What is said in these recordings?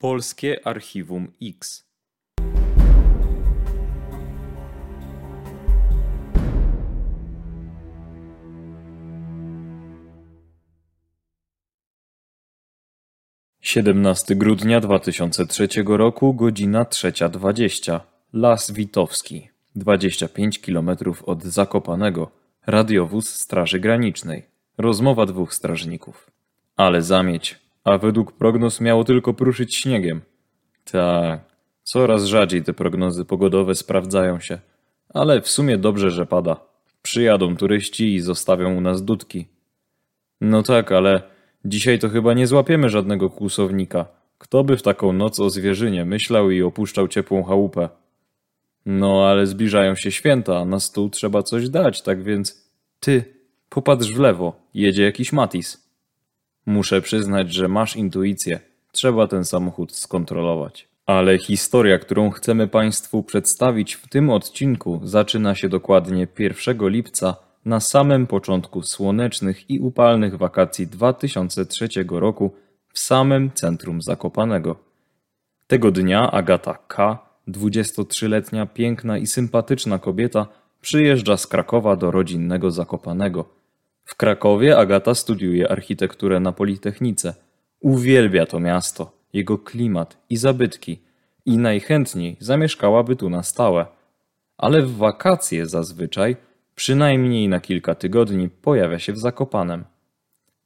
Polskie Archiwum X Siedemnasty grudnia 2003 roku, godzina trzecia dwadzieścia. Las Witowski, 25 kilometrów od Zakopanego. Radiowóz Straży Granicznej. Rozmowa dwóch strażników. Ale zamieć, a według prognoz miało tylko pruszyć śniegiem. Tak, coraz rzadziej te prognozy pogodowe sprawdzają się. Ale w sumie dobrze, że pada. Przyjadą turyści i zostawią u nas dudki. No tak, ale dzisiaj to chyba nie złapiemy żadnego kłusownika. Kto by w taką noc o zwierzynie myślał i opuszczał ciepłą chałupę? No, ale zbliżają się święta, a na stół trzeba coś dać, tak więc... Ty, popatrz w lewo, jedzie jakiś Matis. Muszę przyznać, że masz intuicję. Trzeba ten samochód skontrolować. Ale historia, którą chcemy Państwu przedstawić w tym odcinku, zaczyna się dokładnie 1 lipca, na samym początku słonecznych i upalnych wakacji 2003 roku, w samym centrum Zakopanego. Tego dnia Agata K., 23-letnia piękna i sympatyczna kobieta, przyjeżdża z Krakowa do rodzinnego Zakopanego. W Krakowie Agata studiuje architekturę na Politechnice. Uwielbia to miasto, jego klimat i zabytki i najchętniej zamieszkałaby tu na stałe. Ale w wakacje zazwyczaj, przynajmniej na kilka tygodni, pojawia się w Zakopanem.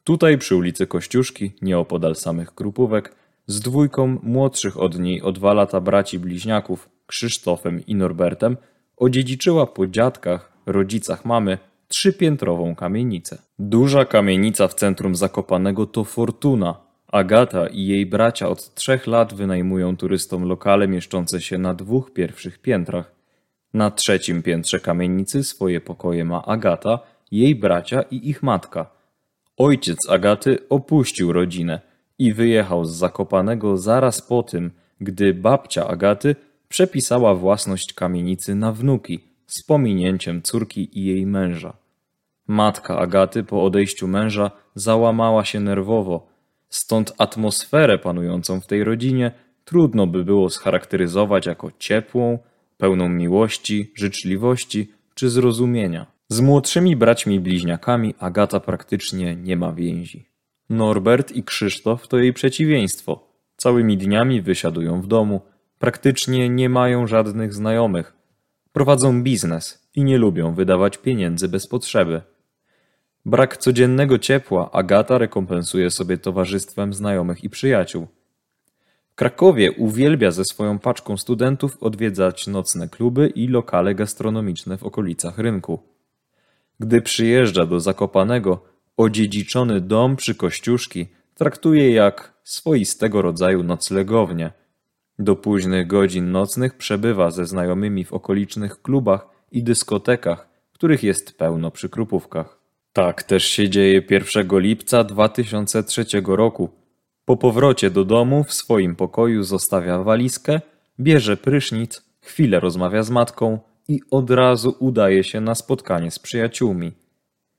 Tutaj przy ulicy Kościuszki, nieopodal samych Krupówek, z dwójką młodszych od niej o dwa lata braci bliźniaków, Krzysztofem i Norbertem, odziedziczyła po dziadkach, rodzicach mamy, trzypiętrową kamienicę. Duża kamienica w centrum Zakopanego to fortuna. Agata i jej bracia od trzech lat wynajmują turystom lokale mieszczące się na dwóch pierwszych piętrach. Na trzecim piętrze kamienicy swoje pokoje ma Agata, jej bracia i ich matka. Ojciec Agaty opuścił rodzinę i wyjechał z Zakopanego zaraz po tym, gdy babcia Agaty przepisała własność kamienicy na wnuki z pominięciem córki i jej męża. Matka Agaty po odejściu męża załamała się nerwowo, stąd atmosferę panującą w tej rodzinie trudno by było scharakteryzować jako ciepłą, pełną miłości, życzliwości czy zrozumienia. Z młodszymi braćmi bliźniakami Agata praktycznie nie ma więzi. Norbert i Krzysztof to jej przeciwieństwo. Całymi dniami wysiadują w domu, praktycznie nie mają żadnych znajomych. Prowadzą biznes i nie lubią wydawać pieniędzy bez potrzeby. Brak codziennego ciepła Agata rekompensuje sobie towarzystwem znajomych i przyjaciół. W Krakowie uwielbia ze swoją paczką studentów odwiedzać nocne kluby i lokale gastronomiczne w okolicach rynku. Gdy przyjeżdża do Zakopanego, odziedziczony dom przy Kościuszki traktuje jak swoistego rodzaju noclegownię. Do późnych godzin nocnych przebywa ze znajomymi w okolicznych klubach i dyskotekach, których jest pełno przy Krupówkach. Tak też się dzieje 1 lipca 2003 roku. Po powrocie do domu w swoim pokoju zostawia walizkę, bierze prysznic, chwilę rozmawia z matką i od razu udaje się na spotkanie z przyjaciółmi.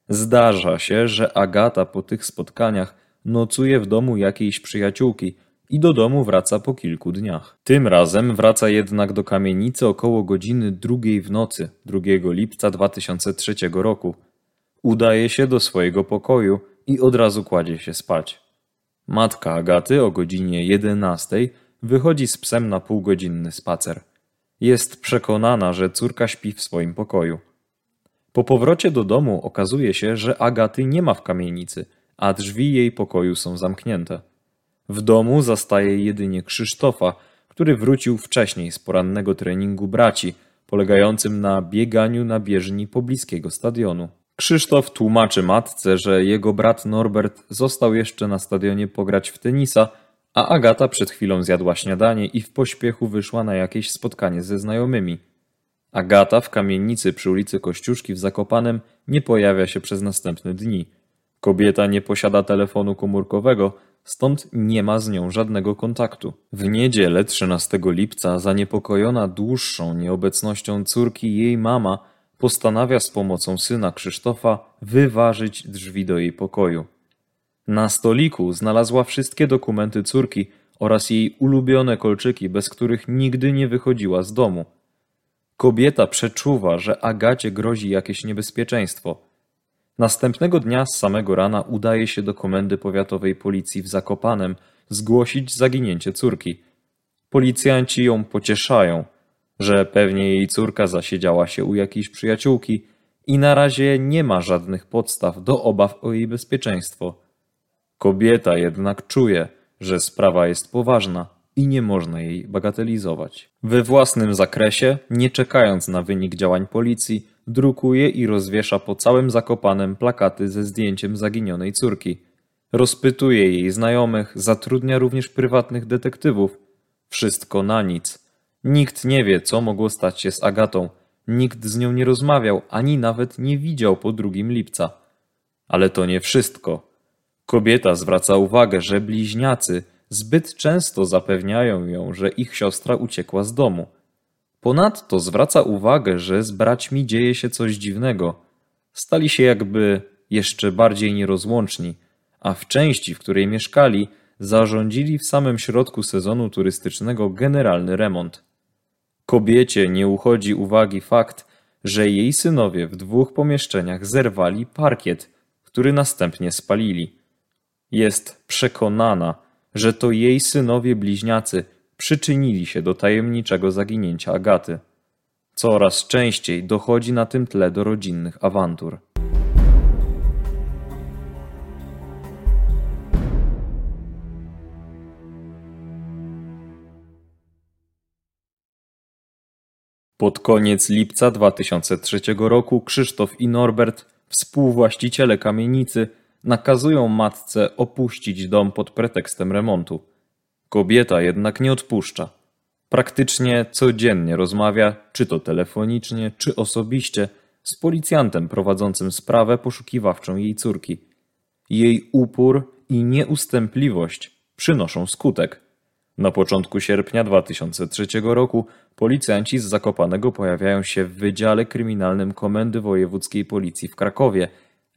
Zdarza się, że Agata po tych spotkaniach nocuje w domu jakiejś przyjaciółki i do domu wraca po kilku dniach. Tym razem wraca jednak do kamienicy około godziny drugiej w nocy 2 lipca 2003 roku. Udaje się do swojego pokoju i od razu kładzie się spać. Matka Agaty o godzinie 11 wychodzi z psem na półgodzinny spacer. Jest przekonana, że córka śpi w swoim pokoju. Po powrocie do domu okazuje się, że Agaty nie ma w kamienicy, a drzwi jej pokoju są zamknięte. W domu zastaje jedynie Krzysztofa, który wrócił wcześniej z porannego treningu braci, polegającym na bieganiu na bieżni pobliskiego stadionu. Krzysztof tłumaczy matce, że jego brat Norbert został jeszcze na stadionie pograć w tenisa, a Agata przed chwilą zjadła śniadanie i w pośpiechu wyszła na jakieś spotkanie ze znajomymi. Agata w kamienicy przy ulicy Kościuszki w Zakopanem nie pojawia się przez następne dni. Kobieta nie posiada telefonu komórkowego, stąd nie ma z nią żadnego kontaktu. W niedzielę 13 lipca, zaniepokojona dłuższą nieobecnością córki, jej mama postanawia z pomocą syna Krzysztofa wyważyć drzwi do jej pokoju. Na stoliku znalazła wszystkie dokumenty córki oraz jej ulubione kolczyki, bez których nigdy nie wychodziła z domu. Kobieta przeczuwa, że Agacie grozi jakieś niebezpieczeństwo. Następnego dnia z samego rana udaje się do komendy powiatowej policji w Zakopanem zgłosić zaginięcie córki. Policjanci ją pocieszają, że pewnie jej córka zasiedziała się u jakiejś przyjaciółki i na razie nie ma żadnych podstaw do obaw o jej bezpieczeństwo. Kobieta jednak czuje, że sprawa jest poważna i nie można jej bagatelizować. We własnym zakresie, nie czekając na wynik działań policji, drukuje i rozwiesza po całym Zakopanem plakaty ze zdjęciem zaginionej córki. Rozpytuje jej znajomych, zatrudnia również prywatnych detektywów. Wszystko na nic. Nikt nie wie, co mogło stać się z Agatą. Nikt z nią nie rozmawiał, ani nawet nie widział po 2 lipca. Ale to nie wszystko. Kobieta zwraca uwagę, że bliźniacy zbyt często zapewniają ją, że ich siostra uciekła z domu. Ponadto zwraca uwagę, że z braćmi dzieje się coś dziwnego. Stali się jakby jeszcze bardziej nierozłączni, a w części, w której mieszkali, zarządzili w samym środku sezonu turystycznego generalny remont. Kobiecie nie uchodzi uwagi fakt, że jej synowie w dwóch pomieszczeniach zerwali parkiet, który następnie spalili. Jest przekonana, że to jej synowie bliźniacy przyczynili się do tajemniczego zaginięcia Agaty. Coraz częściej dochodzi na tym tle do rodzinnych awantur. Pod koniec lipca 2003 roku Krzysztof i Norbert, współwłaściciele kamienicy, nakazują matce opuścić dom pod pretekstem remontu. Kobieta jednak nie odpuszcza. Praktycznie codziennie rozmawia, czy to telefonicznie, czy osobiście, z policjantem prowadzącym sprawę poszukiwawczą jej córki. Jej upór i nieustępliwość przynoszą skutek. Na początku sierpnia 2003 roku policjanci z Zakopanego pojawiają się w Wydziale Kryminalnym Komendy Wojewódzkiej Policji w Krakowie,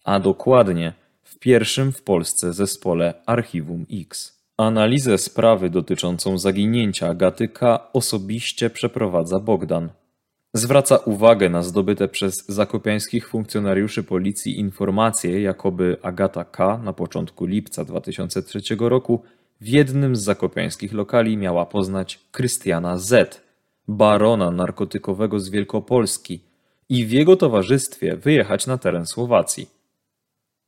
a dokładnie w pierwszym w Polsce zespole Archiwum X. Analizę sprawy dotyczącą zaginięcia Agaty K. osobiście przeprowadza Bogdan. Zwraca uwagę na zdobyte przez zakopiańskich funkcjonariuszy policji informacje, jakoby Agata K. na początku lipca 2003 roku w jednym z zakopiańskich lokali miała poznać Krystiana Z., barona narkotykowego z Wielkopolski i w jego towarzystwie wyjechać na teren Słowacji.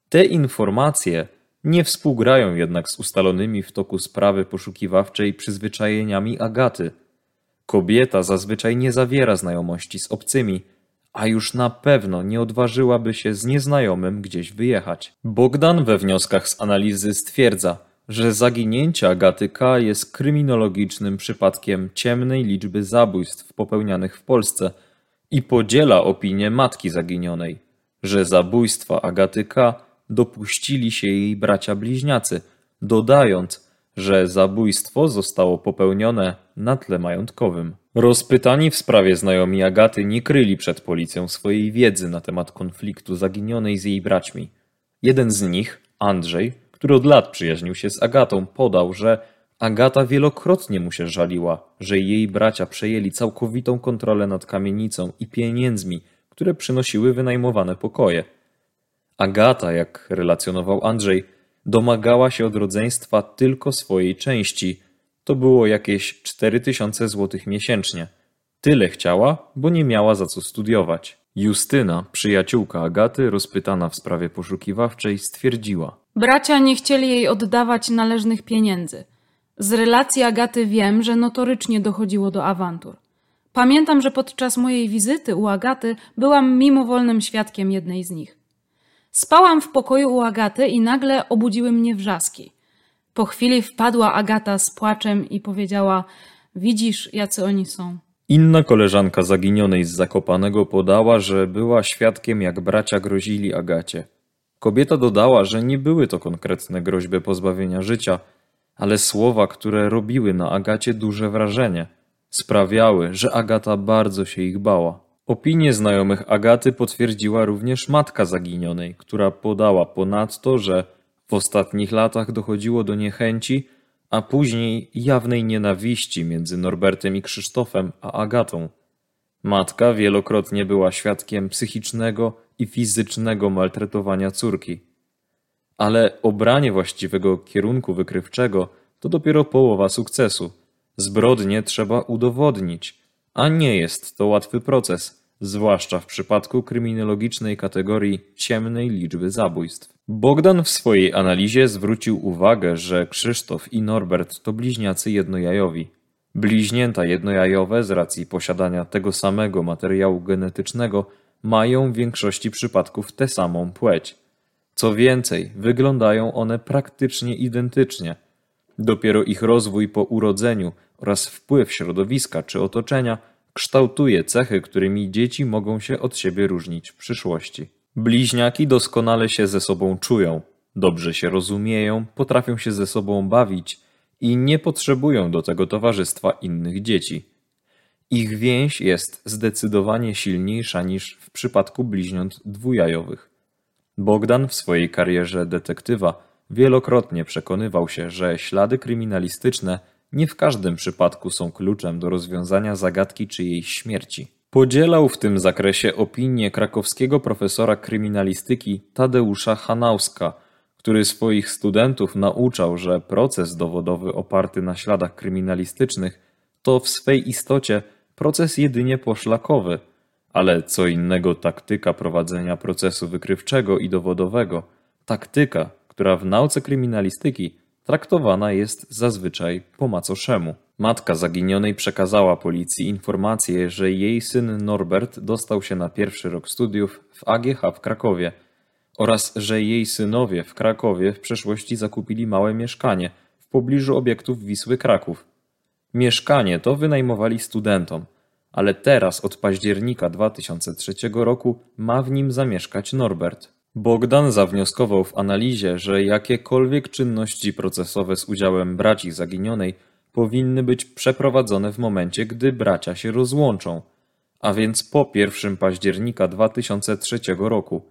Te informacje nie współgrają jednak z ustalonymi w toku sprawy poszukiwawczej przyzwyczajeniami Agaty. Kobieta zazwyczaj nie zawiera znajomości z obcymi, a już na pewno nie odważyłaby się z nieznajomym gdzieś wyjechać. Bogdan we wnioskach z analizy stwierdza, że zaginięcie Agaty K. jest kryminologicznym przypadkiem ciemnej liczby zabójstw popełnianych w Polsce i podziela opinię matki zaginionej, że zabójstwa Agaty K dopuścili się jej bracia bliźniacy, dodając, że zabójstwo zostało popełnione na tle majątkowym. Rozpytani w sprawie znajomi Agaty nie kryli przed policją swojej wiedzy na temat konfliktu zaginionej z jej braćmi. Jeden z nich, Andrzej, który od lat przyjaźnił się z Agatą, podał, że Agata wielokrotnie mu się żaliła, że jej bracia przejęli całkowitą kontrolę nad kamienicą i pieniędzmi, które przynosiły wynajmowane pokoje. Agata, jak relacjonował Andrzej, domagała się od rodzeństwa tylko swojej części. To było jakieś 4000 złotych miesięcznie. Tyle chciała, bo nie miała za co studiować. Justyna, przyjaciółka Agaty, rozpytana w sprawie poszukiwawczej, stwierdziła: Bracia nie chcieli jej oddawać należnych pieniędzy. Z relacji Agaty wiem, że notorycznie dochodziło do awantur. Pamiętam, że podczas mojej wizyty u Agaty byłam mimowolnym świadkiem jednej z nich. Spałam w pokoju u Agaty i nagle obudziły mnie wrzaski. Po chwili wpadła Agata z płaczem i powiedziała: Widzisz, jacy oni są. Inna koleżanka zaginionej z Zakopanego podała, że była świadkiem, jak bracia grozili Agacie. Kobieta dodała, że nie były to konkretne groźby pozbawienia życia, ale słowa, które robiły na Agacie duże wrażenie. Sprawiały, że Agata bardzo się ich bała. Opinię znajomych Agaty potwierdziła również matka zaginionej, która podała ponadto, że w ostatnich latach dochodziło do niechęci, a później jawnej nienawiści między Norbertem i Krzysztofem a Agatą. Matka wielokrotnie była świadkiem psychicznego i fizycznego maltretowania córki. Ale obranie właściwego kierunku wykrywczego to dopiero połowa sukcesu. Zbrodnie trzeba udowodnić, a nie jest to łatwy proces, zwłaszcza w przypadku kryminologicznej kategorii ciemnej liczby zabójstw. Bogdan w swojej analizie zwrócił uwagę, że Krzysztof i Norbert to bliźniacy jednojajowi. Bliźnięta jednojajowe z racji posiadania tego samego materiału genetycznego mają w większości przypadków tę samą płeć. Co więcej, wyglądają one praktycznie identycznie. Dopiero ich rozwój po urodzeniu oraz wpływ środowiska czy otoczenia kształtuje cechy, którymi dzieci mogą się od siebie różnić w przyszłości. Bliźniaki doskonale się ze sobą czują, dobrze się rozumieją, potrafią się ze sobą bawić i nie potrzebują do tego towarzystwa innych dzieci. Ich więź jest zdecydowanie silniejsza niż w przypadku bliźniąt dwujajowych. Bogdan w swojej karierze detektywa wielokrotnie przekonywał się, że ślady kryminalistyczne nie w każdym przypadku są kluczem do rozwiązania zagadki czyjejś śmierci. Podzielał w tym zakresie opinię krakowskiego profesora kryminalistyki Tadeusza Hanauska, który swoich studentów nauczał, że proces dowodowy oparty na śladach kryminalistycznych to w swej istocie proces jedynie poszlakowy, ale co innego taktyka prowadzenia procesu wykrywczego i dowodowego, taktyka, która w nauce kryminalistyki traktowana jest zazwyczaj po macoszemu. Matka zaginionej przekazała policji informację, że jej syn Norbert dostał się na pierwszy rok studiów w AGH w Krakowie oraz że jej synowie w Krakowie w przeszłości zakupili małe mieszkanie w pobliżu obiektów Wisły Kraków. Mieszkanie to wynajmowali studentom, ale teraz od października 2003 roku ma w nim zamieszkać Norbert. Bogdan zawnioskował w analizie, że jakiekolwiek czynności procesowe z udziałem braci zaginionej powinny być przeprowadzone w momencie, gdy bracia się rozłączą, a więc po 1 października 2003 roku.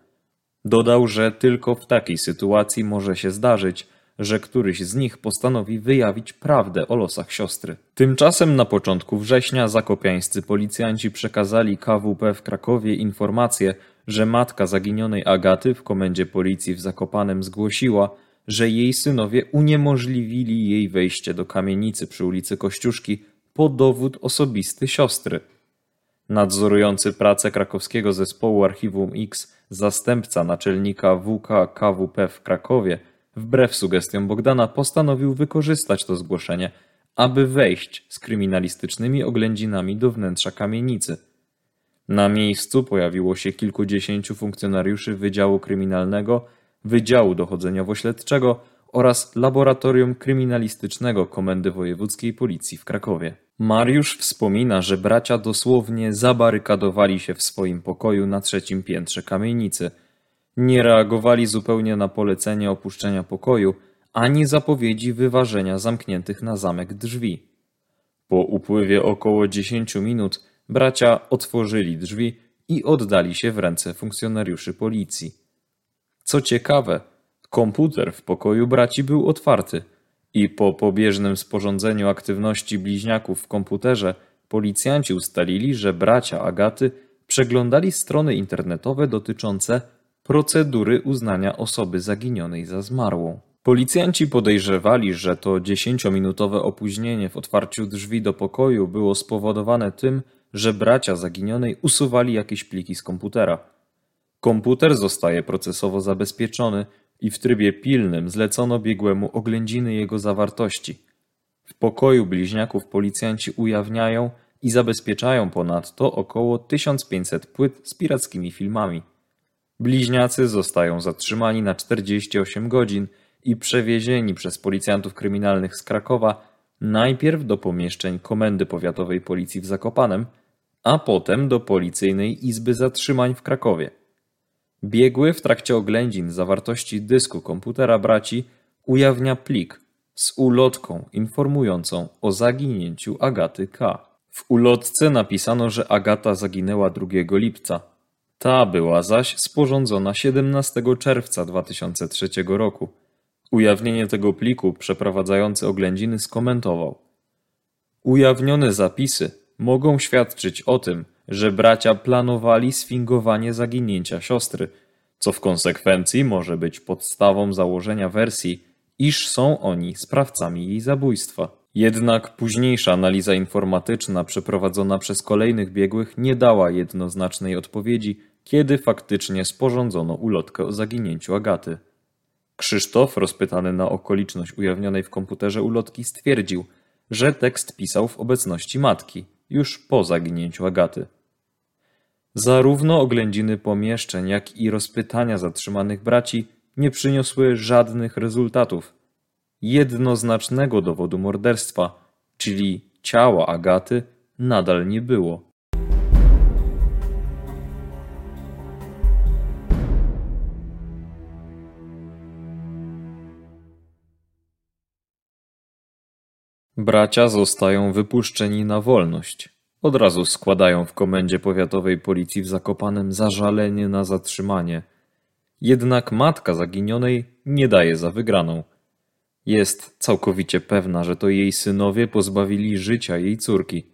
Dodał, że tylko w takiej sytuacji może się zdarzyć, że któryś z nich postanowi wyjawić prawdę o losach siostry. Tymczasem na początku września zakopiańscy policjanci przekazali KWP w Krakowie informację, że matka zaginionej Agaty w komendzie policji w Zakopanem zgłosiła, że jej synowie uniemożliwili jej wejście do kamienicy przy ulicy Kościuszki po dowód osobisty siostry. Nadzorujący pracę krakowskiego zespołu Archiwum X, zastępca naczelnika WK KWP w Krakowie, wbrew sugestiom Bogdana, postanowił wykorzystać to zgłoszenie, aby wejść z kryminalistycznymi oględzinami do wnętrza kamienicy – na miejscu pojawiło się kilkudziesięciu funkcjonariuszy Wydziału Kryminalnego, Wydziału Dochodzeniowo-Śledczego oraz Laboratorium Kryminalistycznego Komendy Wojewódzkiej Policji w Krakowie. Mariusz wspomina, że bracia dosłownie zabarykadowali się w swoim pokoju na trzecim piętrze kamienicy. Nie reagowali zupełnie na polecenie opuszczenia pokoju, ani zapowiedzi wyważenia zamkniętych na zamek drzwi. Po upływie około 10 minut Bracia otworzyli drzwi i oddali się w ręce funkcjonariuszy policji. Co ciekawe, komputer w pokoju braci był otwarty i po pobieżnym sporządzeniu aktywności bliźniaków w komputerze policjanci ustalili, że bracia Agaty przeglądali strony internetowe dotyczące procedury uznania osoby zaginionej za zmarłą. Policjanci podejrzewali, że to dziesięciominutowe opóźnienie w otwarciu drzwi do pokoju było spowodowane tym, że bracia zaginionej usuwali jakieś pliki z komputera. Komputer zostaje procesowo zabezpieczony i w trybie pilnym zlecono biegłemu oględziny jego zawartości. W pokoju bliźniaków policjanci ujawniają i zabezpieczają ponadto około 1500 płyt z pirackimi filmami. Bliźniacy zostają zatrzymani na 48 godzin i przewiezieni przez policjantów kryminalnych z Krakowa najpierw do pomieszczeń Komendy Powiatowej Policji w Zakopanem, a potem do Policyjnej Izby Zatrzymań w Krakowie. Biegły w trakcie oględzin zawartości dysku komputera braci ujawnia plik z ulotką informującą o zaginięciu Agaty K. W ulotce napisano, że Agata zaginęła 2 lipca. Ta była zaś sporządzona 17 czerwca 2003 roku. Ujawnienie tego pliku przeprowadzający oględziny skomentował. Ujawnione zapisy mogą świadczyć o tym, że bracia planowali sfingowanie zaginięcia siostry, co w konsekwencji może być podstawą założenia wersji, iż są oni sprawcami jej zabójstwa. Jednak późniejsza analiza informatyczna przeprowadzona przez kolejnych biegłych nie dała jednoznacznej odpowiedzi, kiedy faktycznie sporządzono ulotkę o zaginięciu Agaty. Krzysztof, rozpytany na okoliczność ujawnionej w komputerze ulotki, stwierdził, że tekst pisał w obecności matki, już po zaginięciu Agaty. Zarówno oględziny pomieszczeń, jak i rozpytania zatrzymanych braci nie przyniosły żadnych rezultatów. Jednoznacznego dowodu morderstwa, czyli ciała Agaty, nadal nie było. Bracia zostają wypuszczeni na wolność. Od razu składają w komendzie powiatowej policji w Zakopanem zażalenie na zatrzymanie. Jednak matka zaginionej nie daje za wygraną. Jest całkowicie pewna, że to jej synowie pozbawili życia jej córki.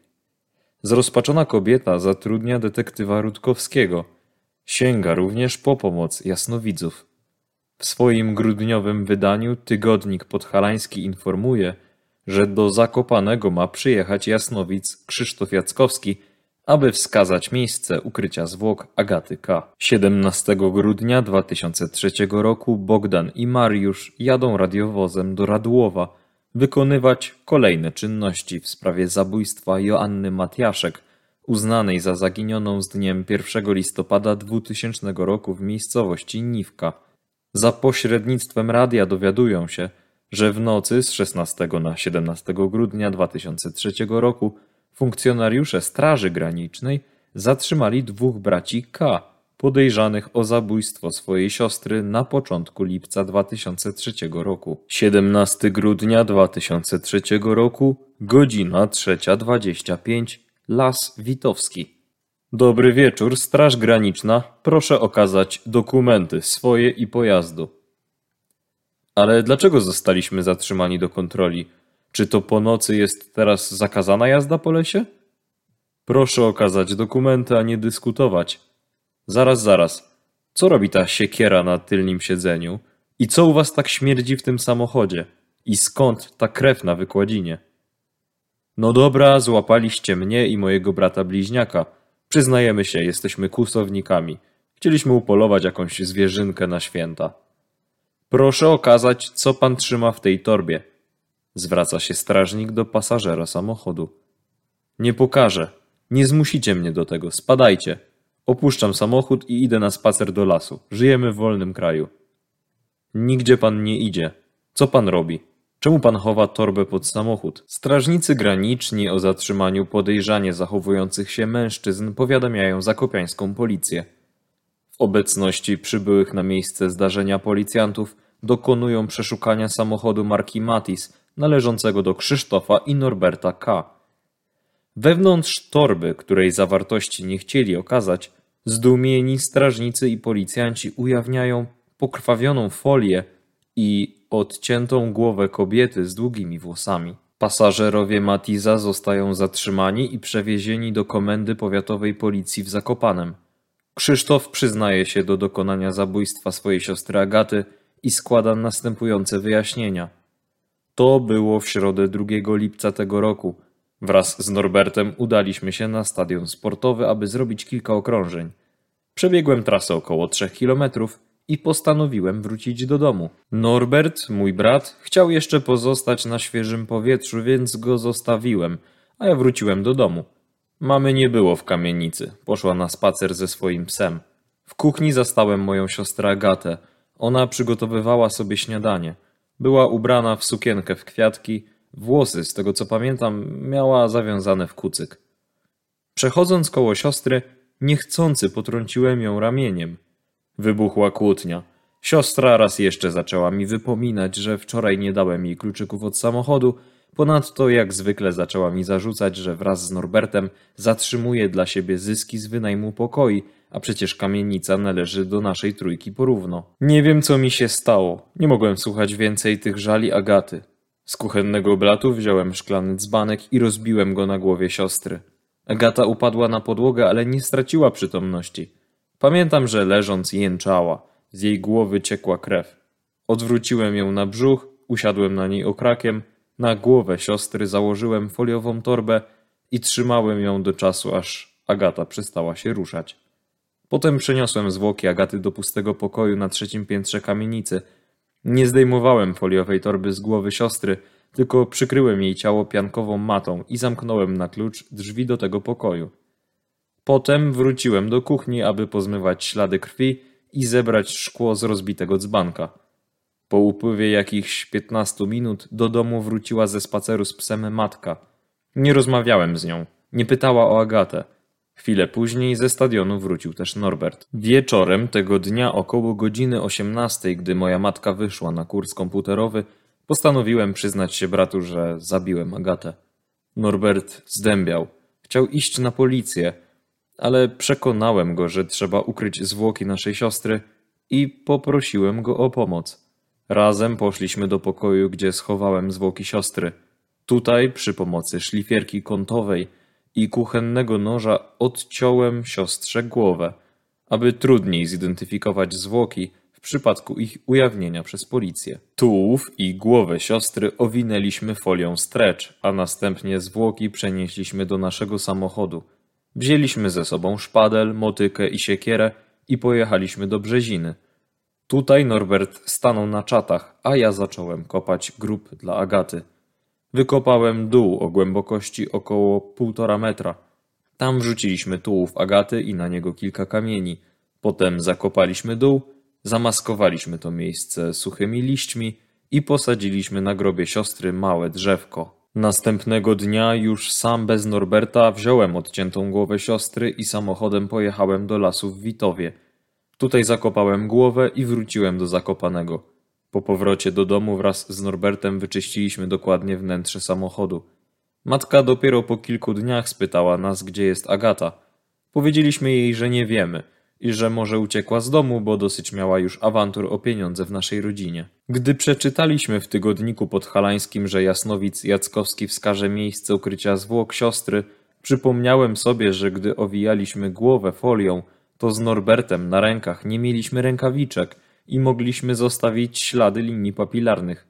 Zrozpaczona kobieta zatrudnia detektywa Rutkowskiego. Sięga również po pomoc jasnowidzów. W swoim grudniowym wydaniu tygodnik podhalański informuje, że do Zakopanego ma przyjechać jasnowic Krzysztof Jackowski, aby wskazać miejsce ukrycia zwłok Agaty K. 17 grudnia 2003 roku Bogdan i Mariusz jadą radiowozem do Radłowa wykonywać kolejne czynności w sprawie zabójstwa Joanny Matiaszek, uznanej za zaginioną z dniem 1 listopada 2000 roku w miejscowości Niwka. Za pośrednictwem radia dowiadują się, że w nocy z 16 na 17 grudnia 2003 roku funkcjonariusze Straży Granicznej zatrzymali dwóch braci K, podejrzanych o zabójstwo swojej siostry na początku lipca 2003 roku. 17 grudnia 2003 roku, godzina 3.25, Las Witowski. Dobry wieczór, Straż Graniczna. Proszę okazać dokumenty swoje i pojazdu. Ale dlaczego zostaliśmy zatrzymani do kontroli? Czy to po nocy jest teraz zakazana jazda po lesie? Proszę okazać dokumenty, a nie dyskutować. Zaraz, zaraz. Co robi ta siekiera na tylnym siedzeniu? I co u was tak śmierdzi w tym samochodzie? I skąd ta krew na wykładzinie? No dobra, złapaliście mnie i mojego brata bliźniaka. Przyznajemy się, jesteśmy kłusownikami. Chcieliśmy upolować jakąś zwierzynkę na święta. Proszę okazać, co pan trzyma w tej torbie. Zwraca się strażnik do pasażera samochodu. Nie pokażę. Nie zmusicie mnie do tego. Spadajcie. Opuszczam samochód i idę na spacer do lasu. Żyjemy w wolnym kraju. Nigdzie pan nie idzie. Co pan robi? Czemu pan chowa torbę pod samochód? Strażnicy graniczni o zatrzymaniu podejrzanie zachowujących się mężczyzn powiadamiają zakopiańską policję. W obecności przybyłych na miejsce zdarzenia policjantów dokonują przeszukania samochodu marki Matis należącego do Krzysztofa i Norberta K. Wewnątrz torby, której zawartości nie chcieli okazać, zdumieni strażnicy i policjanci ujawniają pokrwawioną folię i odciętą głowę kobiety z długimi włosami. Pasażerowie Matiza zostają zatrzymani i przewiezieni do komendy powiatowej policji w Zakopanem. Krzysztof przyznaje się do dokonania zabójstwa swojej siostry Agaty i składa następujące wyjaśnienia. To było w środę 2 lipca tego roku. Wraz z Norbertem udaliśmy się na stadion sportowy, aby zrobić kilka okrążeń. Przebiegłem trasę około 3 kilometrów i postanowiłem wrócić do domu. Norbert, mój brat, chciał jeszcze pozostać na świeżym powietrzu, więc go zostawiłem, a ja wróciłem do domu. Mamy nie było w kamienicy, poszła na spacer ze swoim psem. W kuchni zastałem moją siostrę Agatę. Ona przygotowywała sobie śniadanie. Była ubrana w sukienkę w kwiatki, włosy, z tego co pamiętam, miała zawiązane w kucyk. Przechodząc koło siostry, niechcący potrąciłem ją ramieniem. Wybuchła kłótnia. Siostra raz jeszcze zaczęła mi wypominać, że wczoraj nie dałem jej kluczyków od samochodu, ponadto jak zwykle zaczęła mi zarzucać, że wraz z Norbertem zatrzymuje dla siebie zyski z wynajmu pokoi, a przecież kamienica należy do naszej trójki porówno. Nie wiem, co mi się stało. Nie mogłem słuchać więcej tych żali Agaty. Z kuchennego blatu wziąłem szklany dzbanek i rozbiłem go na głowie siostry. Agata upadła na podłogę, ale nie straciła przytomności. Pamiętam, że leżąc jęczała. Z jej głowy ciekła krew. Odwróciłem ją na brzuch, usiadłem na niej okrakiem, na głowę siostry założyłem foliową torbę i trzymałem ją do czasu, aż Agata przestała się ruszać. Potem przeniosłem zwłoki Agaty do pustego pokoju na trzecim piętrze kamienicy. Nie zdejmowałem foliowej torby z głowy siostry, tylko przykryłem jej ciało piankową matą i zamknąłem na klucz drzwi do tego pokoju. Potem wróciłem do kuchni, aby pozmywać ślady krwi i zebrać szkło z rozbitego dzbanka. Po upływie jakichś piętnastu minut do domu wróciła ze spaceru z psem matka. Nie rozmawiałem z nią, nie pytała o Agatę. Chwilę później ze stadionu wrócił też Norbert. Wieczorem tego dnia około godziny 18, gdy moja matka wyszła na kurs komputerowy, postanowiłem przyznać się bratu, że zabiłem Agatę. Norbert zdębiał. Chciał iść na policję, ale przekonałem go, że trzeba ukryć zwłoki naszej siostry i poprosiłem go o pomoc. Razem poszliśmy do pokoju, gdzie schowałem zwłoki siostry. Tutaj, przy pomocy szlifierki kątowej i kuchennego noża, odciąłem siostrze głowę, aby trudniej zidentyfikować zwłoki w przypadku ich ujawnienia przez policję. Tułów i głowę siostry owinęliśmy folią stretch, a następnie zwłoki przenieśliśmy do naszego samochodu. Wzięliśmy ze sobą szpadel, motykę i siekierę i pojechaliśmy do Brzeziny. Tutaj Norbert stanął na czatach, a ja zacząłem kopać grób dla Agaty. Wykopałem dół o głębokości około półtora metra. Tam wrzuciliśmy tułów Agaty i na niego kilka kamieni. Potem zakopaliśmy dół, zamaskowaliśmy to miejsce suchymi liśćmi i posadziliśmy na grobie siostry małe drzewko. Następnego dnia już sam bez Norberta wziąłem odciętą głowę siostry i samochodem pojechałem do lasu w Witowie. Tutaj zakopałem głowę i wróciłem do Zakopanego. Po powrocie do domu wraz z Norbertem wyczyściliśmy dokładnie wnętrze samochodu. Matka dopiero po kilku dniach spytała nas, gdzie jest Agata. Powiedzieliśmy jej, że nie wiemy i że może uciekła z domu, bo dosyć miała już awantur o pieniądze w naszej rodzinie. Gdy przeczytaliśmy w tygodniku podhalańskim, że Jasnowic Jackowski wskaże miejsce ukrycia zwłok siostry, przypomniałem sobie, że gdy owijaliśmy głowę folią, to z Norbertem na rękach nie mieliśmy rękawiczek i mogliśmy zostawić ślady linii papilarnych.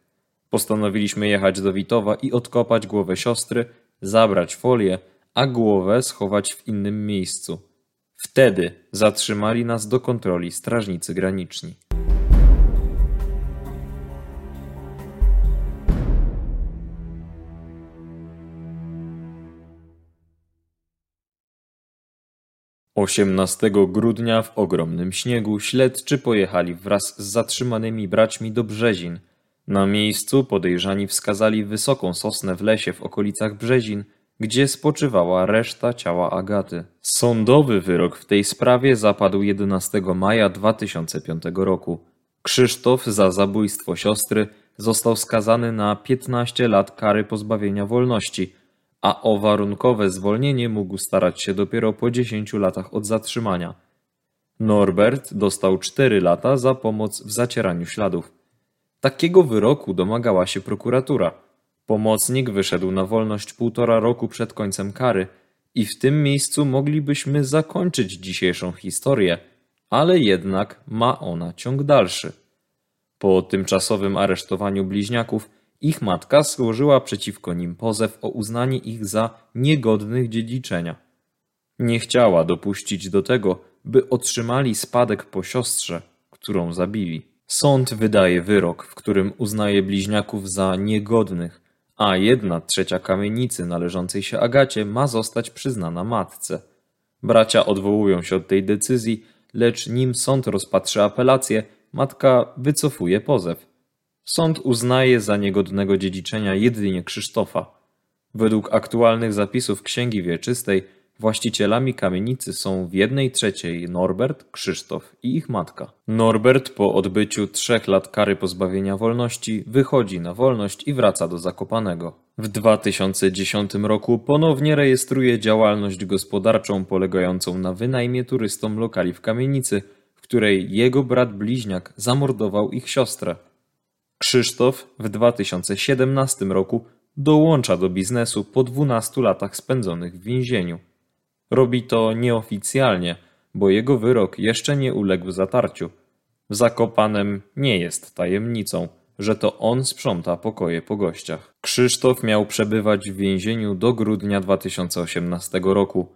Postanowiliśmy jechać do Witowa i odkopać głowę siostry, zabrać folię, a głowę schować w innym miejscu. Wtedy zatrzymali nas do kontroli strażnicy graniczni. Osiemnastego grudnia w ogromnym śniegu śledczy pojechali wraz z zatrzymanymi braćmi do Brzezin. Na miejscu podejrzani wskazali wysoką sosnę w lesie w okolicach Brzezin, gdzie spoczywała reszta ciała Agaty. Sądowy wyrok w tej sprawie zapadł 11 maja 2005 roku. Krzysztof za zabójstwo siostry został skazany na 15 lat kary pozbawienia wolności, a o warunkowe zwolnienie mógł starać się dopiero po 10 latach od zatrzymania. Norbert dostał 4 lata za pomoc w zacieraniu śladów. Takiego wyroku domagała się prokuratura. Pomocnik wyszedł na wolność półtora roku przed końcem kary i w tym miejscu moglibyśmy zakończyć dzisiejszą historię, ale jednak ma ona ciąg dalszy. Po tymczasowym aresztowaniu bliźniaków ich matka złożyła przeciwko nim pozew o uznanie ich za niegodnych dziedziczenia. Nie chciała dopuścić do tego, by otrzymali spadek po siostrze, którą zabili. Sąd wydaje wyrok, w którym uznaje bliźniaków za niegodnych, a jedna trzecia kamienicy należącej się Agacie ma zostać przyznana matce. Bracia odwołują się od tej decyzji, lecz nim sąd rozpatrzy apelację, matka wycofuje pozew. Sąd uznaje za niegodnego dziedziczenia jedynie Krzysztofa. Według aktualnych zapisów Księgi Wieczystej Właścicielami kamienicy są w jednej trzeciej Norbert, Krzysztof i ich matka. Norbert po odbyciu trzech lat kary pozbawienia wolności wychodzi na wolność i wraca do Zakopanego. W 2010 roku ponownie rejestruje działalność gospodarczą polegającą na wynajmie turystom lokali w kamienicy, w której jego brat bliźniak zamordował ich siostrę. Krzysztof w 2017 roku dołącza do biznesu po 12 latach spędzonych w więzieniu. Robi to nieoficjalnie, bo jego wyrok jeszcze nie uległ zatarciu. W Zakopanem nie jest tajemnicą, że to on sprząta pokoje po gościach. Krzysztof miał przebywać w więzieniu do grudnia 2018 roku.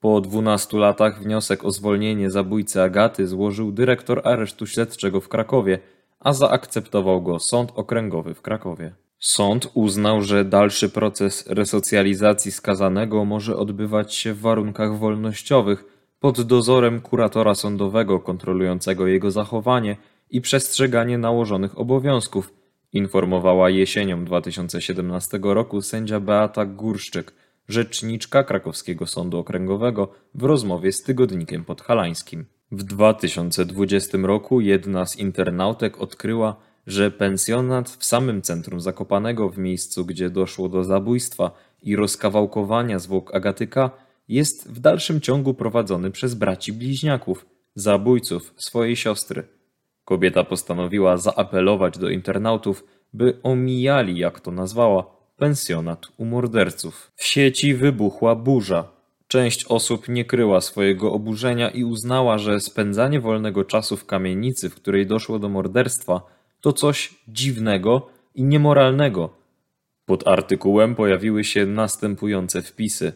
Po 12 latach wniosek o zwolnienie zabójcy Agaty złożył dyrektor aresztu śledczego w Krakowie, a zaakceptował go Sąd Okręgowy w Krakowie. Sąd uznał, że dalszy proces resocjalizacji skazanego może odbywać się w warunkach wolnościowych pod dozorem kuratora sądowego kontrolującego jego zachowanie i przestrzeganie nałożonych obowiązków, informowała jesienią 2017 roku sędzia Beata Górszczyk, rzeczniczka krakowskiego sądu okręgowego w rozmowie z tygodnikiem podhalańskim. W 2020 roku jedna z internautek odkryła, że pensjonat w samym centrum Zakopanego, w miejscu gdzie doszło do zabójstwa i rozkawałkowania zwłok Agatyka, jest w dalszym ciągu prowadzony przez braci bliźniaków, zabójców swojej siostry. Kobieta postanowiła zaapelować do internautów, by omijali, jak to nazwała, pensjonat u morderców. W sieci wybuchła burza. Część osób nie kryła swojego oburzenia i uznała, że spędzanie wolnego czasu w kamienicy, w której doszło do morderstwa, to coś dziwnego i niemoralnego. Pod artykułem pojawiły się następujące wpisy.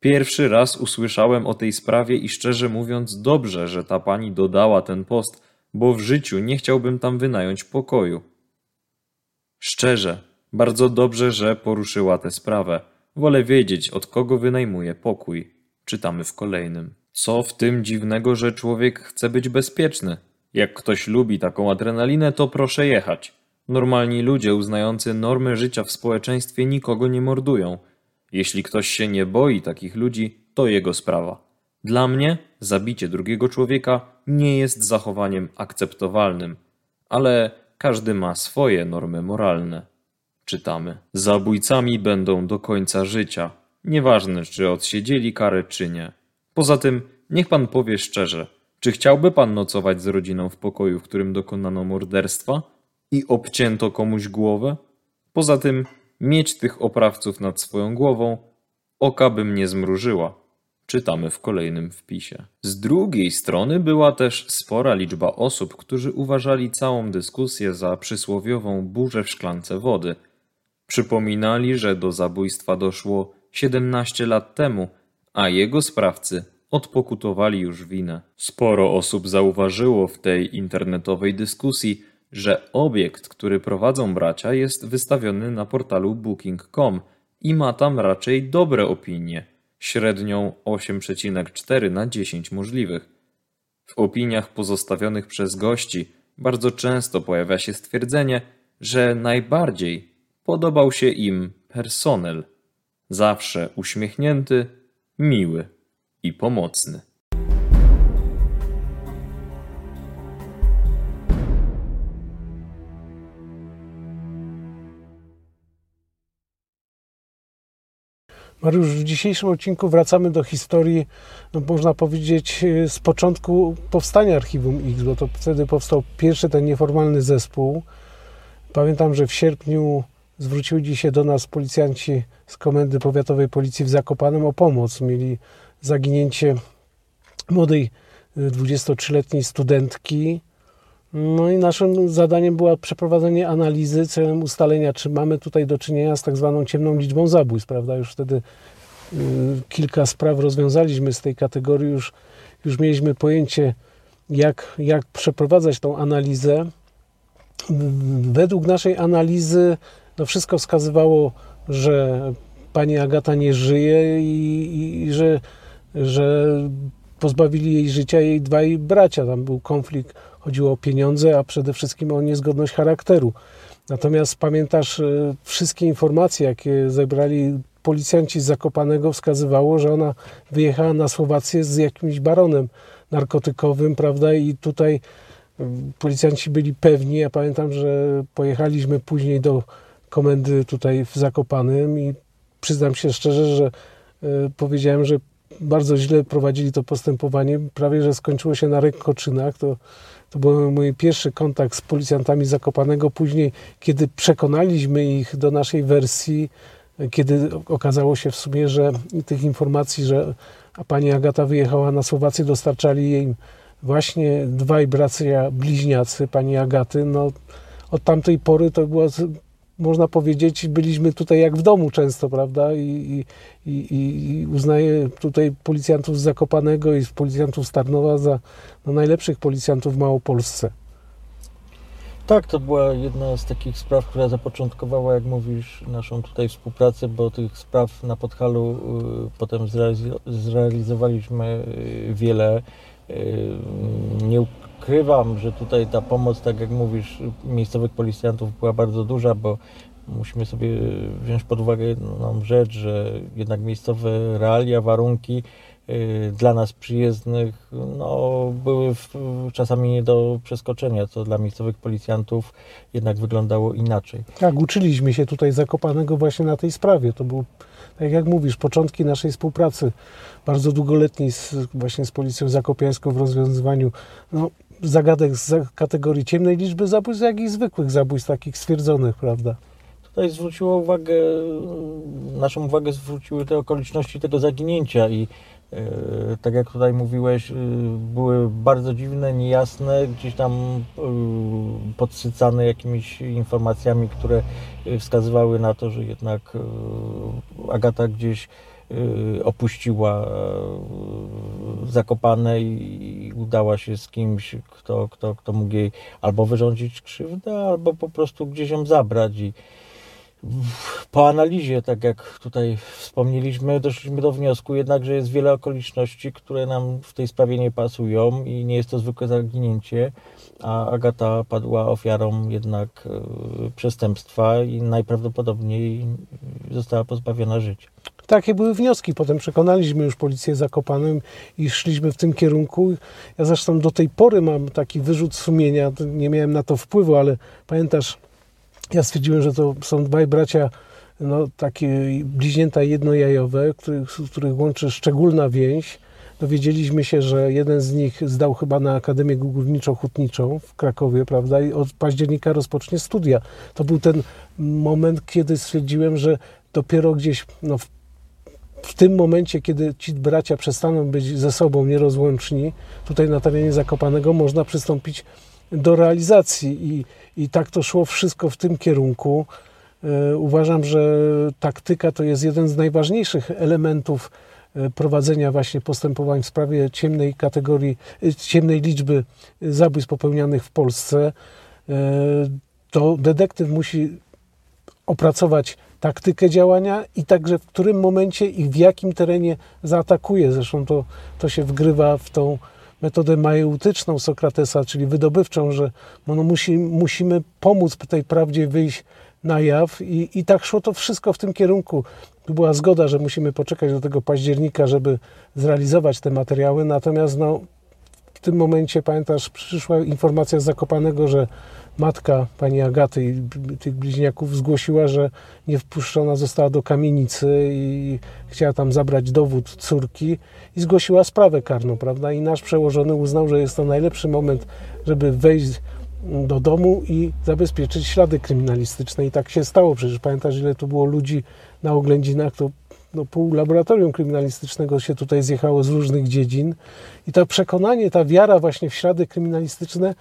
Pierwszy raz usłyszałem o tej sprawie i szczerze mówiąc dobrze, że ta pani dodała ten post, bo w życiu nie chciałbym tam wynająć pokoju. Szczerze, bardzo dobrze, że poruszyła tę sprawę. Wolę wiedzieć, od kogo wynajmuje pokój. Czytamy w kolejnym. Co w tym dziwnego, że człowiek chce być bezpieczny? Jak ktoś lubi taką adrenalinę, to proszę jechać. Normalni ludzie uznający normy życia w społeczeństwie nikogo nie mordują. Jeśli ktoś się nie boi takich ludzi, to jego sprawa. Dla mnie zabicie drugiego człowieka nie jest zachowaniem akceptowalnym, ale każdy ma swoje normy moralne. Czytamy. Zabójcami będą do końca życia. Nieważne, czy odsiedzieli karę, czy nie. Poza tym, niech pan powie szczerze, czy chciałby pan nocować z rodziną w pokoju, w którym dokonano morderstwa i obcięto komuś głowę? Poza tym, mieć tych oprawców nad swoją głową, oka bym nie zmrużyła. Czytamy w kolejnym wpisie. Z drugiej strony była też spora liczba osób, którzy uważali całą dyskusję za przysłowiową burzę w szklance wody. Przypominali, że do zabójstwa doszło 17 lat temu, a jego sprawcy odpokutowali już winę. Sporo osób zauważyło w tej internetowej dyskusji, że obiekt, który prowadzą bracia, jest wystawiony na portalu booking.com i ma tam raczej dobre opinie, średnią 8,4 na 10 możliwych. W opiniach pozostawionych przez gości bardzo często pojawia się stwierdzenie, że najbardziej podobał się im personel. Zawsze uśmiechnięty, miły i pomocny. Mariusz, w dzisiejszym odcinku wracamy do historii, no można powiedzieć, z początku powstania Archiwum X, bo to wtedy powstał pierwszy ten nieformalny zespół. Pamiętam, że w sierpniu zwrócili się do nas policjanci z Komendy Powiatowej Policji w Zakopanem o pomoc. Mieli zaginięcie młodej 23-letniej studentki. No i naszym zadaniem było przeprowadzenie analizy celem ustalenia, czy mamy tutaj do czynienia z tak zwaną ciemną liczbą zabójstw, prawda? Już wtedy y, kilka spraw rozwiązaliśmy z tej kategorii, już, już mieliśmy pojęcie, jak, jak przeprowadzać tą analizę. Według naszej analizy no wszystko wskazywało, że pani Agata nie żyje i, i że że pozbawili jej życia jej dwaj bracia. Tam był konflikt, chodziło o pieniądze, a przede wszystkim o niezgodność charakteru. Natomiast pamiętasz e, wszystkie informacje, jakie zebrali policjanci z Zakopanego wskazywało, że ona wyjechała na Słowację z jakimś baronem narkotykowym, prawda? I tutaj policjanci byli pewni. Ja pamiętam, że pojechaliśmy później do komendy tutaj w Zakopanym i przyznam się szczerze, że e, powiedziałem, że bardzo źle prowadzili to postępowanie. Prawie, że skończyło się na rękoczynach. To, to był mój pierwszy kontakt z policjantami Zakopanego. Później, kiedy przekonaliśmy ich do naszej wersji, kiedy okazało się w sumie, że tych informacji, że pani Agata wyjechała na Słowację, dostarczali jej właśnie dwaj bracia bliźniacy pani Agaty. No, od tamtej pory to była można powiedzieć, byliśmy tutaj jak w domu często, prawda? I, i, i, uznaję tutaj policjantów z Zakopanego i policjantów z Tarnowa za no, najlepszych policjantów w Małopolsce. Tak, to była jedna z takich spraw, która zapoczątkowała, jak mówisz, naszą tutaj współpracę, bo tych spraw na Podhalu y, potem zrealizowaliśmy y, wiele. Y, nie ukrywam, że tutaj ta pomoc, tak jak mówisz, miejscowych policjantów była bardzo duża, bo musimy sobie wziąć pod uwagę jedną rzecz, że jednak miejscowe realia, warunki y, dla nas przyjezdnych no, były czasami nie do przeskoczenia, co dla miejscowych policjantów jednak wyglądało inaczej. Tak, uczyliśmy się tutaj Zakopanego właśnie na tej sprawie. To był, tak jak mówisz, początki naszej współpracy bardzo długoletniej z, właśnie z Policją Zakopiańską w rozwiązywaniu no, zagadek z kategorii ciemnej liczby zabójstw, jak i zwykłych zabójstw, takich stwierdzonych, prawda? Tutaj zwróciło uwagę, naszą uwagę zwróciły te okoliczności tego zaginięcia i e, tak jak tutaj mówiłeś, e, były bardzo dziwne, niejasne, gdzieś tam e, podsycane jakimiś informacjami, które wskazywały na to, że jednak Agata gdzieś opuściła y, Zakopane i udała się z kimś, kto, kto, kto mógł jej albo wyrządzić krzywdę, albo po prostu gdzieś ją zabrać. I po analizie, tak jak tutaj wspomnieliśmy, doszliśmy do wniosku jednak, że jest wiele okoliczności, które nam w tej sprawie nie pasują i nie jest to zwykłe zaginięcie, a Agata padła ofiarą jednak y, przestępstwa i najprawdopodobniej została pozbawiona życia. Takie były wnioski. Potem przekonaliśmy już policję Zakopanem i szliśmy w tym kierunku. Ja zresztą do tej pory mam taki wyrzut sumienia. Nie miałem na to wpływu, ale pamiętasz, ja stwierdziłem, że to są dwaj bracia, no, takie bliźnięta jednojajowe, których, z których łączy szczególna więź. Dowiedzieliśmy się, że jeden z nich zdał chyba na Akademię Górniczo-Hutniczą w Krakowie, prawda, i od października rozpocznie studia. To był ten moment, kiedy stwierdziłem, że dopiero gdzieś no, w w tym momencie, kiedy ci bracia przestaną być ze sobą nierozłączni, tutaj na terenie Zakopanego można przystąpić do realizacji i, i tak to szło wszystko w tym kierunku. E, uważam, że taktyka to jest jeden z najważniejszych elementów e, prowadzenia właśnie postępowań w sprawie ciemnej kategorii, e, ciemnej liczby zabójstw popełnianych w Polsce. To detektyw musi opracować taktykę działania i także w którym momencie i w jakim terenie zaatakuje. Zresztą to, to się wgrywa w tą metodę majeutyczną Sokratesa, czyli wydobywczą, że no, no musi, musimy pomóc tej prawdzie wyjść na jaw i, i tak szło to wszystko w tym kierunku. Była zgoda, że musimy poczekać do tego października, żeby zrealizować te materiały, natomiast no, w tym momencie, pamiętasz, przyszła informacja z Zakopanego, że matka pani Agaty i tych bliźniaków zgłosiła, że nie wpuszczona została do kamienicy i chciała tam zabrać dowód córki i zgłosiła sprawę karną, prawda? I nasz przełożony uznał, że jest to najlepszy moment, żeby wejść do domu i zabezpieczyć ślady kryminalistyczne. I tak się stało. Przecież pamiętasz, ile tu było ludzi na oględzinach, to no, pół laboratorium kryminalistycznego się tutaj zjechało z różnych dziedzin. I to przekonanie, ta wiara właśnie w ślady kryminalistyczne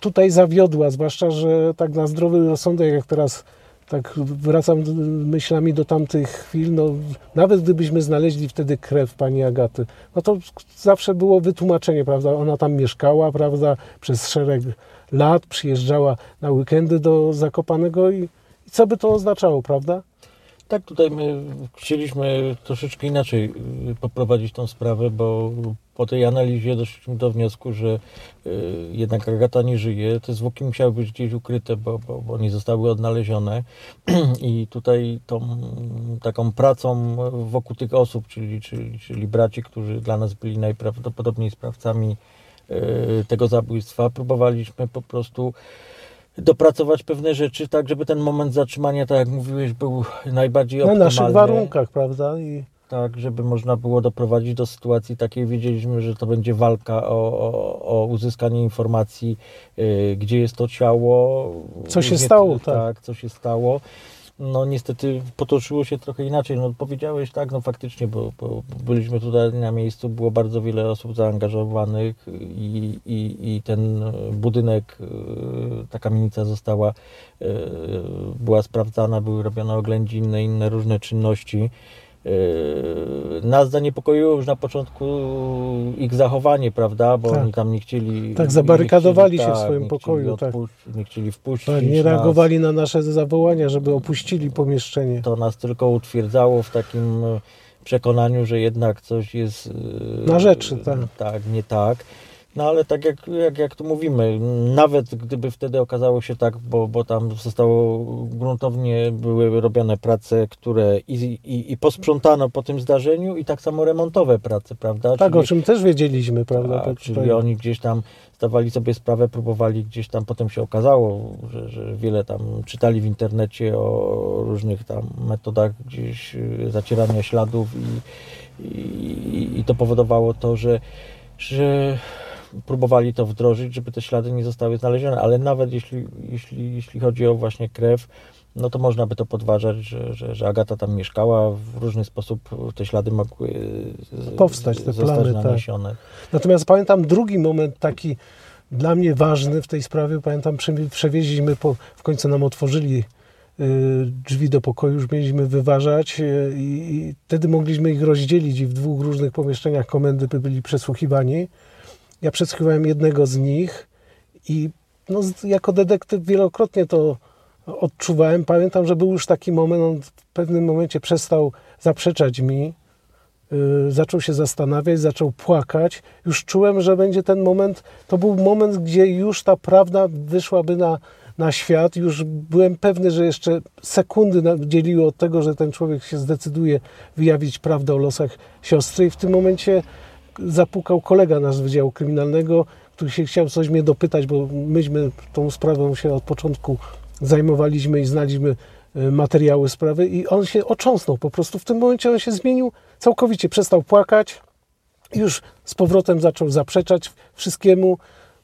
tutaj zawiodła, zwłaszcza, że tak na zdrowy rozsądek, jak teraz tak wracam myślami do tamtych chwil, no nawet gdybyśmy znaleźli wtedy krew pani Agaty, no to zawsze było wytłumaczenie, prawda, ona tam mieszkała, prawda, przez szereg lat przyjeżdżała na weekendy do Zakopanego i, i co by to oznaczało, prawda? Tak, tutaj my chcieliśmy troszeczkę inaczej y, poprowadzić tą sprawę, bo po tej analizie doszliśmy do wniosku, że y, jednak Agata nie żyje. Te zwłoki musiały być gdzieś ukryte, bo, bo, bo nie zostały odnalezione. I tutaj tą taką pracą wokół tych osób, czyli, czyli, czyli braci, którzy dla nas byli najprawdopodobniej sprawcami y, tego zabójstwa, próbowaliśmy po prostu dopracować pewne rzeczy, tak żeby ten moment zatrzymania, tak jak mówiłeś, był najbardziej Na optymalny. naszych warunkach, prawda? I Tak, żeby można było doprowadzić do sytuacji takiej. Wiedzieliśmy, że to będzie walka o, o, o uzyskanie informacji, y, gdzie jest to ciało. Co się Nie- stało, tak. tak. co się stało. No niestety potoczyło się trochę inaczej. No powiedziałeś tak, no faktycznie, bo, bo byliśmy tutaj na miejscu, było bardzo wiele osób zaangażowanych i, i, i ten budynek, y, ta kamienica została, y, była sprawdzana, były robione oględziny, inne różne czynności. Yy, Nas zaniepokoiło już na początku ich zachowanie, prawda? Bo Tak. oni tam nie chcieli. Tak, zabarykadowali chcieli, się w swoim nie pokoju, Chcieli tak. Nie chcieli wpuścić. tak, nie nas. reagowali na nasze zawołania, żeby opuścili pomieszczenie. To nas tylko utwierdzało w takim e, przekonaniu, że jednak coś jest. e, Na rzeczy, tak. Tak, nie tak. No ale tak jak, jak, jak tu mówimy, nawet gdyby wtedy okazało się tak, bo, bo tam zostało gruntownie były robione prace, które i, i, i posprzątano po tym zdarzeniu i tak samo remontowe prace, prawda? Tak, Czyli- o czym też wiedzieliśmy, prawda? tak, Tak, czyli tutaj. oni gdzieś tam zdawali sobie sprawę, próbowali gdzieś tam, potem się okazało, że, że wiele tam czytali w internecie o różnych tam metodach gdzieś y, zacierania śladów i, i, i to powodowało to, że, że próbowali to wdrożyć, żeby te ślady nie zostały znalezione, ale nawet jeśli, jeśli, jeśli chodzi o właśnie krew, no to można by to podważać, że, że, że Agata tam mieszkała, w różny sposób te ślady mogły z- Powstać, te plamy, tak. naniesione. Natomiast pamiętam drugi moment taki dla mnie ważny w tej sprawie. Pamiętam, prze- przewieźliśmy, po, w końcu nam otworzyli y, drzwi do pokoju, już mieliśmy wyważać y, i, i wtedy mogliśmy ich rozdzielić i w dwóch różnych pomieszczeniach komendy by byli przesłuchiwani. Ja przesłuchiwałem jednego z nich i no, jako detektyw wielokrotnie to odczuwałem. Pamiętam, że był już taki moment, on w pewnym momencie przestał zaprzeczać mi, y, zaczął się zastanawiać, zaczął płakać. Już czułem, że będzie ten moment, to był moment, gdzie już ta prawda wyszłaby na, na świat. Już byłem pewny, że jeszcze sekundy dzieliły od tego, że ten człowiek się zdecyduje wyjawić prawdę o losach siostry. I w tym momencie zapukał kolega nasz z Wydziału Kryminalnego, który się chciał coś mnie dopytać, bo myśmy tą sprawą się od początku zajmowaliśmy i znaliśmy y, materiały sprawy i on się ocząsnął po prostu. W tym momencie on się zmienił całkowicie, przestał płakać, już z powrotem zaczął zaprzeczać wszystkiemu.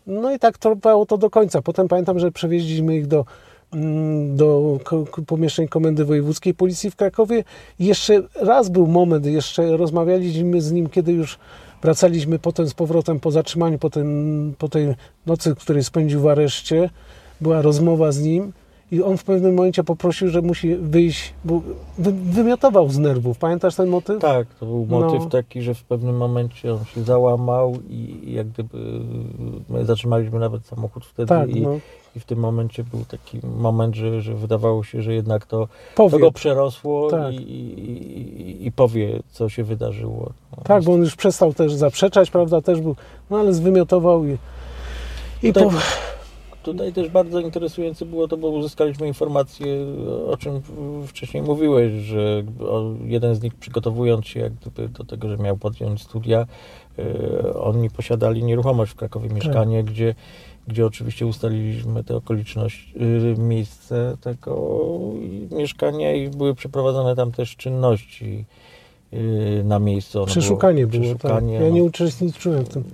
No i tak trwało to do końca. Potem pamiętam, że przewieźliśmy ich do, mm, do pomieszczeń Komendy Wojewódzkiej Policji w Krakowie. Jeszcze raz był moment, jeszcze rozmawialiśmy z nim, kiedy już wracaliśmy potem z powrotem po zatrzymaniu, po, tym, po tej nocy, której spędził w areszcie. Była rozmowa z nim i on w pewnym momencie poprosił, że musi wyjść, bo wy, wymiotował z nerwów. Pamiętasz ten motyw? Tak, to był motyw No. taki, że w pewnym momencie on się załamał i i jak gdyby my zatrzymaliśmy nawet samochód wtedy Tak, i, no. I w tym momencie był taki moment, że, że wydawało się, że jednak to, to go przerosło Tak. i, i, i, powie, co się wydarzyło. No, Tak, bo on już przestał też zaprzeczać, prawda, też był, no ale zwymiotował i, i po, Tutaj też bardzo interesujące było to, bo uzyskaliśmy informację, o czym wcześniej mówiłeś, że jeden z nich przygotowując się jak gdyby do tego, że miał podjąć studia, e, oni posiadali nieruchomość w Krakowie, mieszkanie, gdzie, gdzie oczywiście ustaliliśmy te okoliczności, y, miejsce tego mieszkania i były przeprowadzone tam też czynności y, na miejscu. Przeszukanie było, przeszukanie, tak. Ja no. nie uczestniczyłem w tym.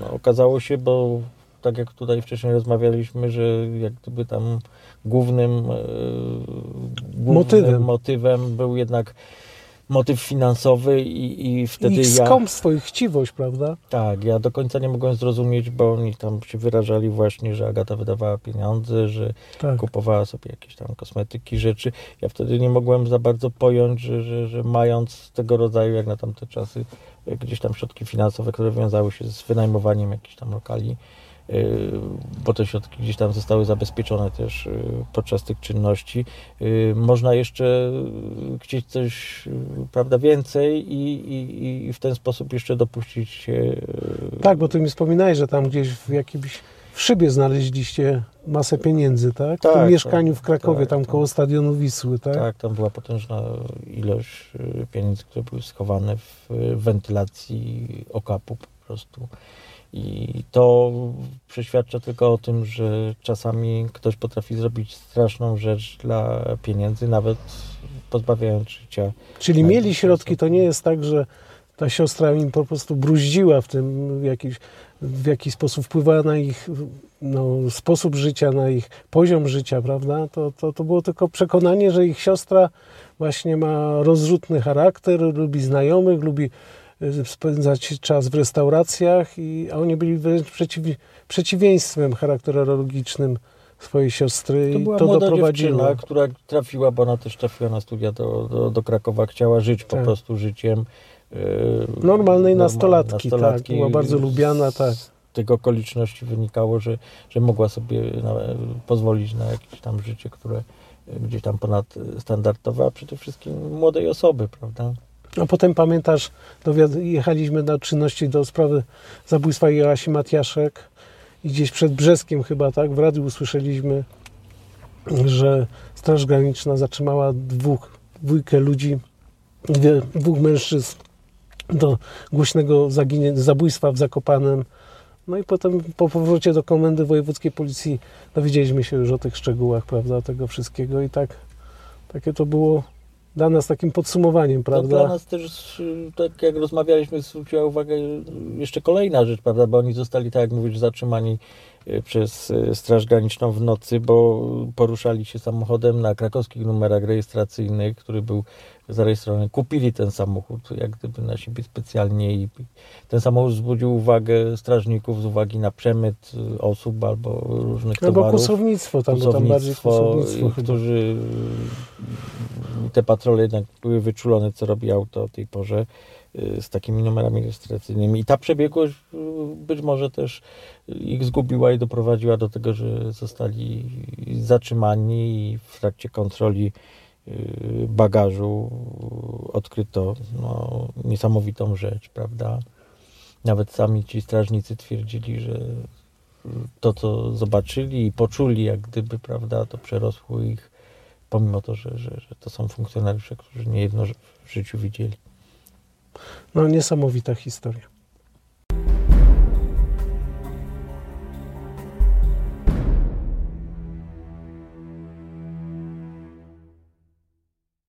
No, okazało się, bo tak jak tutaj wcześniej rozmawialiśmy, że jak gdyby tam głównym, e, głównym Motywem. motywem był jednak motyw finansowy i, i wtedy ich ja... skąpstwo, ich chciwość, prawda? Tak, ja do końca nie mogłem zrozumieć, bo oni tam się wyrażali właśnie, że Agata wydawała pieniądze, że Tak. kupowała sobie jakieś tam kosmetyki, rzeczy. Ja wtedy nie mogłem za bardzo pojąć, że, że, że mając tego rodzaju, jak na tamte czasy, e, gdzieś tam środki finansowe, które wiązały się z wynajmowaniem jakichś tam lokali, bo te środki gdzieś tam zostały zabezpieczone też podczas tych czynności. Można jeszcze chcieć coś, prawda, więcej i, i, i w ten sposób jeszcze dopuścić się... Tak, bo ty mi wspominałeś, że tam gdzieś w jakimś w szybie znaleźliście masę pieniędzy, tak? W Tak, tym tak, mieszkaniu w Krakowie, tak, tam tak. koło stadionu Wisły, tak? Tak, tam była potężna ilość y, pieniędzy, które były schowane w y, wentylacji okapu po prostu. I to przeświadcza tylko o tym, że czasami ktoś potrafi zrobić straszną rzecz dla pieniędzy, nawet pozbawiając życia. Czyli mieli środki, to nie jest tak, że ta siostra im po prostu bruździła w tym, w jakiś, w jakiś sposób wpływała na ich no, sposób życia, na ich poziom życia, prawda? To, to, to było tylko przekonanie, że ich siostra właśnie ma rozrzutny charakter, lubi znajomych, lubi spędzać czas w restauracjach, i, a oni byli wręcz przeciw, przeciwieństwem charakterologicznym swojej siostry To i była to młoda doprowadziło. która trafiła, bo ona też trafiła na studia do, do, do Krakowa, chciała żyć po Tak. prostu życiem. yy, Normalnej normal- nastolatki, tak, była bardzo lubiana, tak. Z tych okoliczności wynikało, że, że mogła sobie na, pozwolić na jakieś tam życie, które gdzieś tam ponadstandardowe, a przede wszystkim młodej osoby, prawda? A potem pamiętasz, jechaliśmy na czynności do sprawy zabójstwa Joasi Matiaszek i gdzieś przed Brzeskiem chyba, tak, w radiu usłyszeliśmy, że Straż Graniczna zatrzymała dwóch, dwójkę ludzi, dwóch mężczyzn do głośnego zaginie, zabójstwa w Zakopanem. No i potem po powrocie do Komendy Wojewódzkiej Policji dowiedzieliśmy się już o tych szczegółach, prawda, tego wszystkiego i tak, takie to było dla nas takim podsumowaniem, To prawda? dla nas też, tak jak rozmawialiśmy, zwróciła uwagę jeszcze kolejna rzecz, prawda, bo oni zostali, tak jak mówisz, zatrzymani przez y, Straż Graniczną w nocy, bo poruszali się samochodem na krakowskich numerach rejestracyjnych, który był zarejestrowany. Kupili ten samochód, jak gdyby na siebie specjalnie i ten samochód wzbudził uwagę strażników z uwagi na przemyt y, osób albo różnych Albo towarów kusownictwo, tam, bo tam bardziej kusownictwo, kusownictwo y, którzy y, te patrole jednak były wyczulone, co robi auto o tej porze y, z takimi numerami rejestracyjnymi. I ta przebiegłość y, być może też ich zgubiła i doprowadziła do tego, że zostali zatrzymani i w trakcie kontroli y, bagażu odkryto no, niesamowitą rzecz, prawda? Nawet sami ci strażnicy twierdzili, że to, co zobaczyli i poczuli, jak gdyby, prawda, to przerosło ich, pomimo to, że, że, że to są funkcjonariusze, którzy niejedno w życiu widzieli. No niesamowita historia.